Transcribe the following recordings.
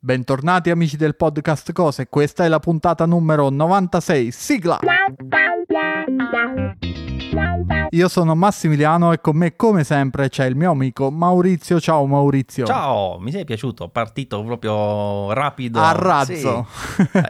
Bentornati amici del podcast Cose, questa è la puntata numero 96, sigla! Io sono Massimiliano e con me come sempre c'è il mio amico Maurizio. Ciao Maurizio. Ciao, mi sei piaciuto, partito proprio rapido. A razzo. Sì.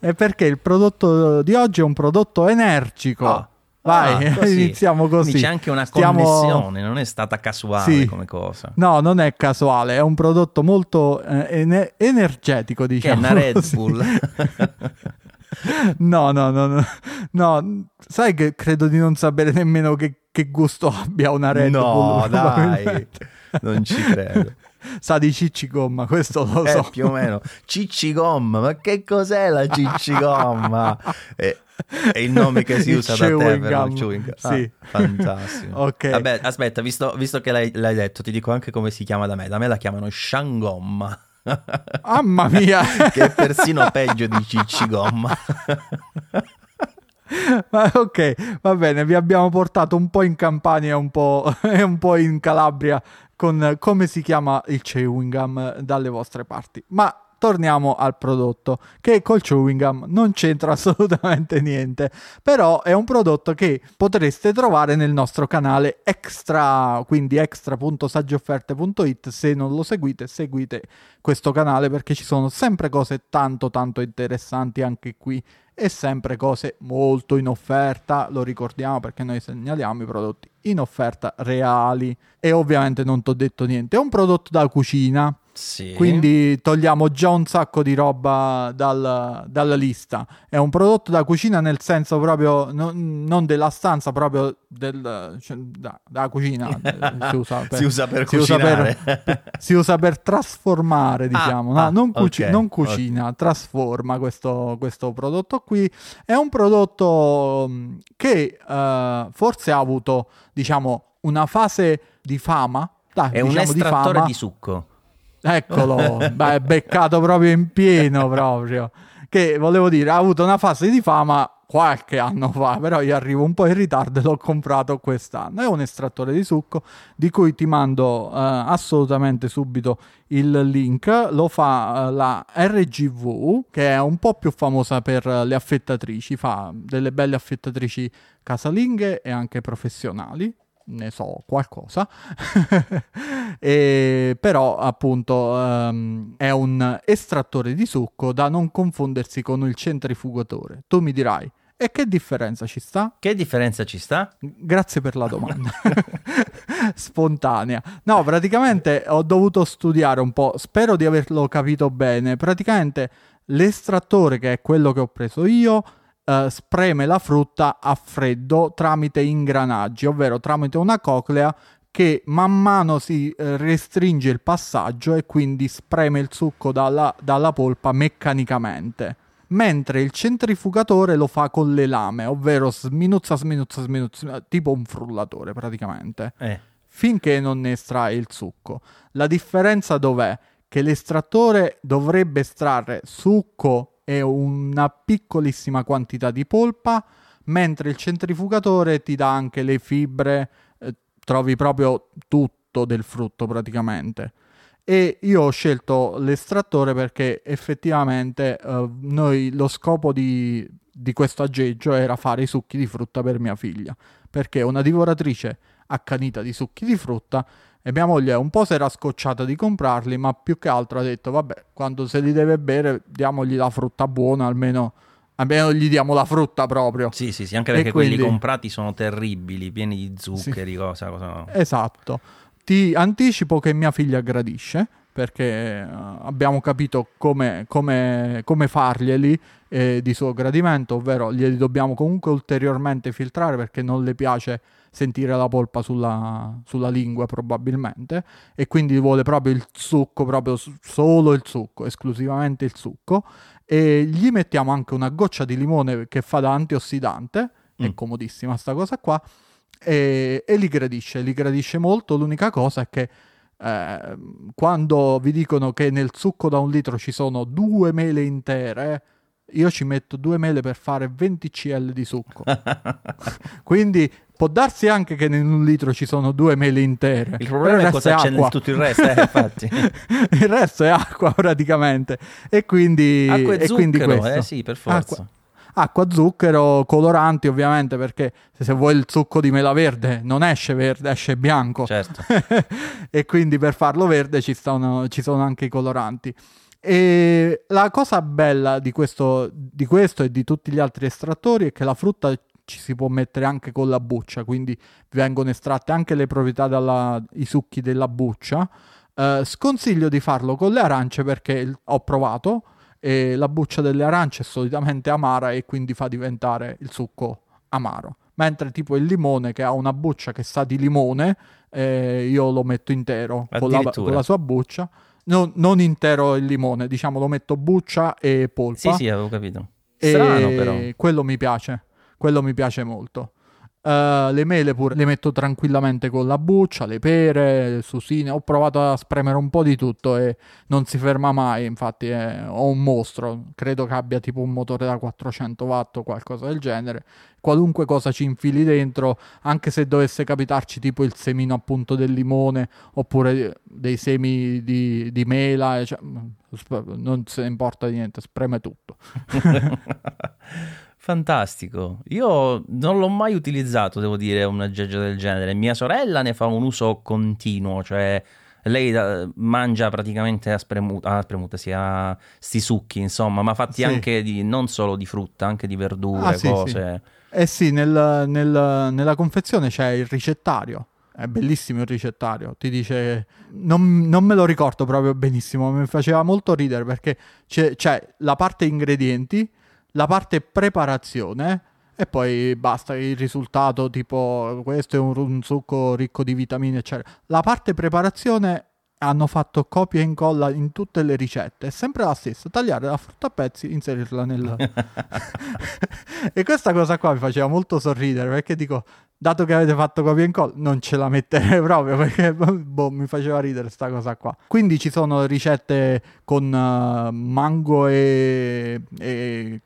e perché il prodotto di oggi è un prodotto energico. Oh. Vai, ah, così. iniziamo così. Quindi c'è anche una Stiamo... connessione, non è stata casuale sì. come cosa. No, non è casuale, è un prodotto molto eh, ener- energetico, diciamo. Che è una Red Bull. no, no, no, no, no. Sai che credo di non sapere nemmeno che, che gusto abbia una Red no, Bull. No, dai, non ci credo. Sa di ciccigomma, questo lo eh, so. più o meno. Ciccigomma, ma che cos'è la ciccigomma? Eh, è il nome che si usa da te per il chewing gum. Sì. Ah, fantastico. ok. Vabbè, aspetta, visto, visto che l'hai, l'hai, detto, ti dico anche come si chiama da me. Da me la chiamano Shangomma. Mamma mia! che è persino peggio di Ciccigomma. Ma ok, va bene, vi abbiamo portato un po' in Campania e un po', un po' in Calabria con come si chiama il chewing gum dalle vostre parti. Ma torniamo al prodotto che col chewing gum non c'entra assolutamente niente però è un prodotto che potreste trovare nel nostro canale extra quindi extra.saggiofferte.it se non lo seguite seguite questo canale perché ci sono sempre cose tanto tanto interessanti anche qui e sempre cose molto in offerta lo ricordiamo perché noi segnaliamo i prodotti in offerta reali. E ovviamente non ti ho detto niente è un prodotto da cucina sì. Quindi togliamo già un sacco di roba dal, dalla lista. È un prodotto da cucina nel senso proprio, no, non della stanza, proprio del, cioè, da, da, cucina. si, usa per, si usa per si cucinare. Usa per, si usa per trasformare, ah, diciamo. Ah, no, ah, non, cuci- okay, non, cucina, okay. trasforma questo, questo, prodotto qui. È un prodotto mm, che uh, forse ha avuto, diciamo, una fase di fama. Dai, è diciamo, un estrattore di, fama. di succo. Eccolo, beh, beccato proprio in pieno proprio. Che volevo dire, ha avuto una fase di fama qualche anno fa, però io arrivo un po' in ritardo e l'ho comprato quest'anno. È un estrattore di succo di cui ti mando eh, assolutamente subito il link. Lo fa eh, la RGV, che è un po' più famosa per le affettatrici, fa delle belle affettatrici casalinghe e anche professionali ne so qualcosa, e, però appunto um, è un estrattore di succo da non confondersi con il centrifugatore. Tu mi dirai, e che differenza ci sta? Che differenza ci sta? Grazie per la domanda. Spontanea. No, praticamente ho dovuto studiare un po', spero di averlo capito bene. Praticamente l'estrattore che è quello che ho preso io Uh, spreme la frutta a freddo tramite ingranaggi, ovvero tramite una coclea che man mano si uh, restringe il passaggio e quindi spreme il succo dalla, dalla, polpa meccanicamente. Mentre il centrifugatore lo fa con le lame, ovvero sminuzza, sminuzza, sminuzza, tipo un frullatore praticamente, eh. finché non ne estrae il succo. La differenza dov'è? Che l'estrattore dovrebbe estrarre succo e una piccolissima quantità di polpa, mentre il centrifugatore ti dà anche le fibre, eh, trovi proprio tutto del frutto praticamente. E io ho scelto l'estrattore perché effettivamente eh, noi lo scopo di, di questo aggeggio era fare i succhi di frutta per mia figlia, perché una divoratrice accanita di succhi di frutta e mia moglie un po' si era scocciata di comprarli, ma più che altro ha detto, vabbè, quando se li deve bere, diamogli la frutta buona, almeno, almeno gli diamo la frutta proprio. Sì, sì, sì, anche perché quindi... quelli comprati sono terribili, pieni di zuccheri, sì. cosa, cosa... Esatto. Ti anticipo che mia figlia gradisce, perché uh, abbiamo capito come, come, come farglieli eh, di suo gradimento, ovvero glieli dobbiamo comunque ulteriormente filtrare perché non le piace sentire la polpa sulla, sulla, lingua probabilmente e quindi vuole proprio il succo, proprio solo il succo, esclusivamente il succo e gli mettiamo anche una goccia di limone che fa da antiossidante, mm. è comodissima sta cosa qua e, e, li gradisce, li gradisce molto, l'unica cosa è che eh, quando vi dicono che nel succo da un litro ci sono due mele intere io ci metto due mele per fare 20 cl di succo. Quindi Può darsi anche che in un litro ci sono due mele intere. Il problema è cosa c'è in tutto il resto, eh, infatti. il resto è acqua praticamente. E quindi, acqua e, e quindi questo. eh sì, per forza. Acqua, acqua, zucchero, coloranti ovviamente perché se vuoi il succo di mela verde non esce verde, esce bianco. Certo. e quindi per farlo verde ci, stanno, ci sono anche i coloranti. E la cosa bella di questo, di questo, e di tutti gli altri estrattori è che la frutta ci si può mettere anche con la buccia, quindi vengono estratte anche le proprietà dai succhi della buccia. Eh, sconsiglio di farlo con le arance perché ho provato e la buccia delle arance è solitamente amara e quindi fa diventare il succo amaro. Mentre tipo il limone che ha una buccia che sa di limone, eh, io lo metto intero con la, con la, sua buccia. No, non intero il limone, diciamo lo metto buccia e polpa. Sì, sì, avevo capito. Strano però. Quello mi piace, quello mi piace molto. Uh, le mele pure le metto tranquillamente con la buccia, le pere, le susine. Ho provato a spremere un po' di tutto e non si ferma mai. Infatti, è, ho un mostro. Credo che abbia tipo un motore da 400 watt o qualcosa del genere. Qualunque cosa ci infili dentro, anche se dovesse capitarci tipo il semino appunto del limone oppure dei semi di, di mela, cioè, non se ne importa di niente, spreme tutto. Fantastico. Io non l'ho mai utilizzato, devo dire, un aggeggio del genere. Mia sorella ne fa un uso continuo, cioè lei uh, mangia praticamente a spremuta, a spremuta sì, a sti succhi, insomma, ma fatti sì. anche di, non solo di frutta, anche di verdure, ah, cose. Sì, eh sì, nel, nel, nella confezione c'è il ricettario. È bellissimo il ricettario, ti dice... Non, non, me lo ricordo proprio benissimo, mi faceva molto ridere perché c'è, c'è la parte ingredienti la parte preparazione e poi basta il risultato tipo questo è un, un succo ricco di vitamine eccetera. La parte preparazione hanno fatto copia e incolla in tutte le ricette, è sempre la stessa, tagliare la frutta a pezzi, inserirla nel... e questa cosa qua mi faceva molto sorridere perché dico, dato che avete fatto copia e incolla, non ce la metterei proprio perché boh, mi faceva ridere questa cosa qua. Quindi ci sono ricette con uh, mango e, e,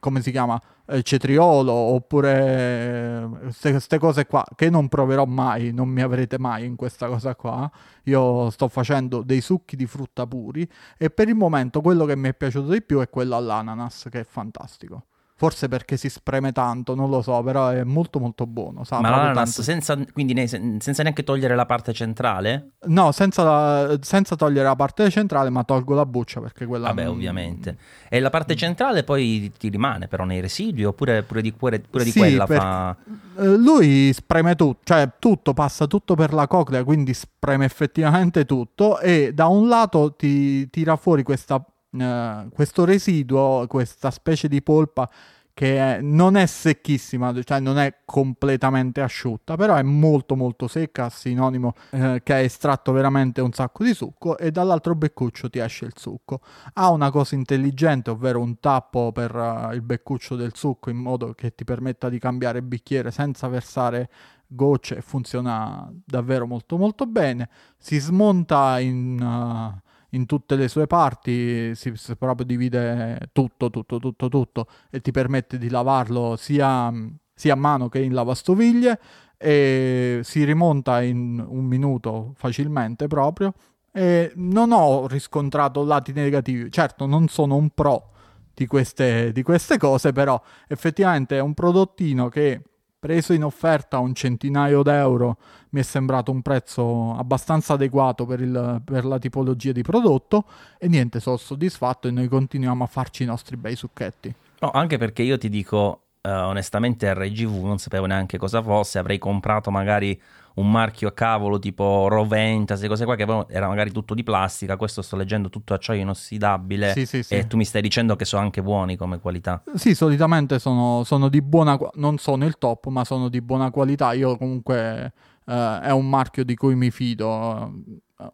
come si chiama? Eh, cetriolo oppure queste cose qua che non proverò mai, non mi avrete mai in questa cosa qua. Io sto facendo dei succhi di frutta puri e per il momento quello che mi è piaciuto di più è quello all'ananas che è fantastico. Forse perché si spreme tanto, non lo so, però è molto molto buono. Sa, Ma l'ananas senza, quindi ne, senza neanche togliere la parte centrale? No, senza, la, senza, togliere la parte centrale, ma tolgo la buccia perché quella... Vabbè, non... ovviamente. E la parte centrale poi ti rimane però nei residui oppure pure di, pure, pure di sì, quella per... fa... Eh, lui spreme tutto, cioè tutto, passa tutto per la coclea, quindi spreme effettivamente tutto e da un lato ti tira fuori questa uh, questo residuo, questa specie di polpa che è, non è secchissima, cioè non è completamente asciutta, però è molto molto secca, sinonimo eh, che ha estratto veramente un sacco di succo e dall'altro beccuccio ti esce il succo. Ha una cosa intelligente, ovvero un tappo per uh, il beccuccio del succo in modo che ti permetta di cambiare bicchiere senza versare gocce funziona davvero molto molto bene. Si smonta in... Uh, in tutte le sue parti, si, si, proprio divide tutto, tutto, tutto, tutto e ti permette di lavarlo sia, sia a mano che in lavastoviglie e si rimonta in un minuto facilmente proprio. E non ho riscontrato lati negativi, certo non sono un pro di queste, di queste cose, però effettivamente è un prodottino che preso in offerta a un centinaio d'euro mi è sembrato un prezzo abbastanza adeguato per, il, per, la tipologia di prodotto e niente, sono soddisfatto e noi continuiamo a farci i nostri bei succhetti. No, anche perché io ti dico, uh, onestamente RGV non sapevo neanche cosa fosse, avrei comprato magari un marchio a cavolo tipo Roventa, queste cose qua che era magari tutto di plastica, questo sto leggendo tutto acciaio inossidabile sì, sì, sì. e tu mi stai dicendo che sono anche buoni come qualità. Sì, solitamente sono, sono di buona qualità, non sono il top, ma sono di buona qualità. Io comunque eh, è un marchio di cui mi fido.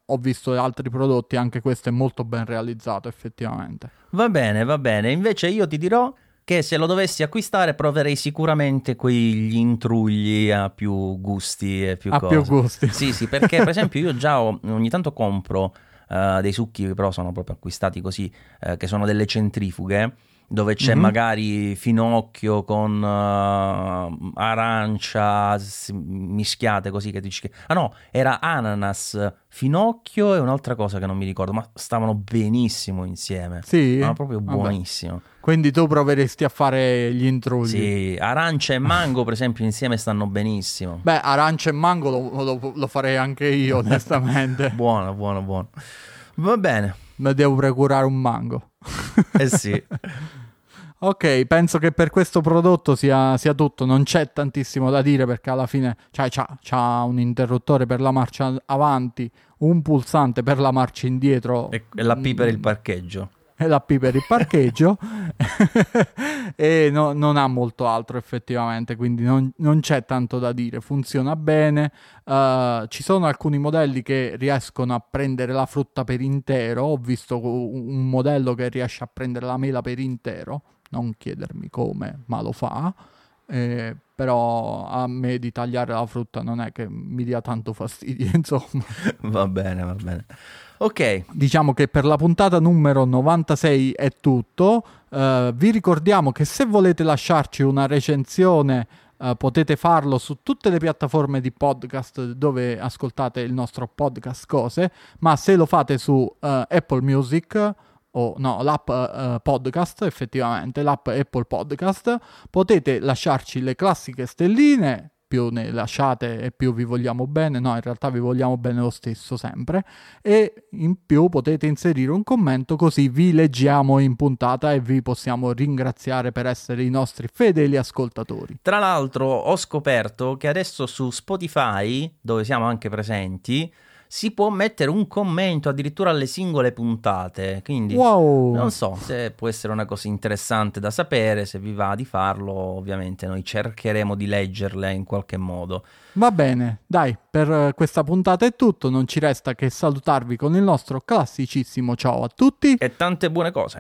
Ho visto altri prodotti, anche questo è molto ben realizzato effettivamente. Va bene, va bene. Invece io ti dirò che se lo dovessi acquistare proverei sicuramente quegli intrugli a più gusti e più a cose. più gusti. Sì, sì, perché per esempio io già ho, ogni tanto compro uh, dei succhi, però sono proprio acquistati così, uh, che sono delle centrifughe dove c'è Mhm. magari finocchio con uh, arancia mischiate così che dici che... Ah no, era ananas, finocchio e un'altra cosa che non mi ricordo, ma stavano benissimo insieme. Sì? Ma proprio Vabbè. buonissimo. Quindi tu proveresti a fare gli intrugli. Sì, arancia e mango per esempio insieme stanno benissimo. Beh, arancia e mango lo, lo- lo farei anche io, onestamente. Buono, buono, buono. Va bene. Ma devo procurare un mango. Eh sì. Ok, penso che per questo prodotto sia, sia tutto, non c'è tantissimo da dire perché alla fine cioè, c'ha, c'ha un interruttore per la marcia avanti, un pulsante per la marcia indietro E, e la P per il parcheggio. la P per il parcheggio e no- non ha molto altro effettivamente, quindi non, non c'è tanto da dire, funziona bene, Uh, ci sono alcuni modelli che riescono a prendere la frutta per intero, ho visto un modello che riesce a prendere la mela per intero, non chiedermi come, ma lo fa. Eh, però a me di tagliare la frutta non è che mi dia tanto fastidio, insomma. Va bene, va bene. Ok, Diciamo che per la puntata numero 96 è tutto. Eh, vi ricordiamo che se volete lasciarci una recensione eh, potete farlo su tutte le piattaforme di podcast dove ascoltate il nostro podcast cose, ma se lo fate su eh, Apple Music o no, l'app podcast, effettivamente, l'app Apple Podcast, potete lasciarci le classiche stelline, più ne lasciate e più vi vogliamo bene, no, in realtà vi vogliamo bene lo stesso sempre, e in più potete inserire un commento così vi leggiamo in puntata e vi possiamo ringraziare per essere i nostri fedeli ascoltatori. Tra l'altro ho scoperto che adesso su Spotify, dove siamo anche presenti, si può mettere un commento addirittura alle singole puntate. Quindi Wow! non so se può essere una cosa interessante da sapere, se vi va di farlo, ovviamente noi cercheremo di leggerle in qualche modo. Va bene, dai, per eh, questa puntata è tutto, non ci resta che salutarvi con il nostro classicissimo ciao a tutti. E tante buone cose.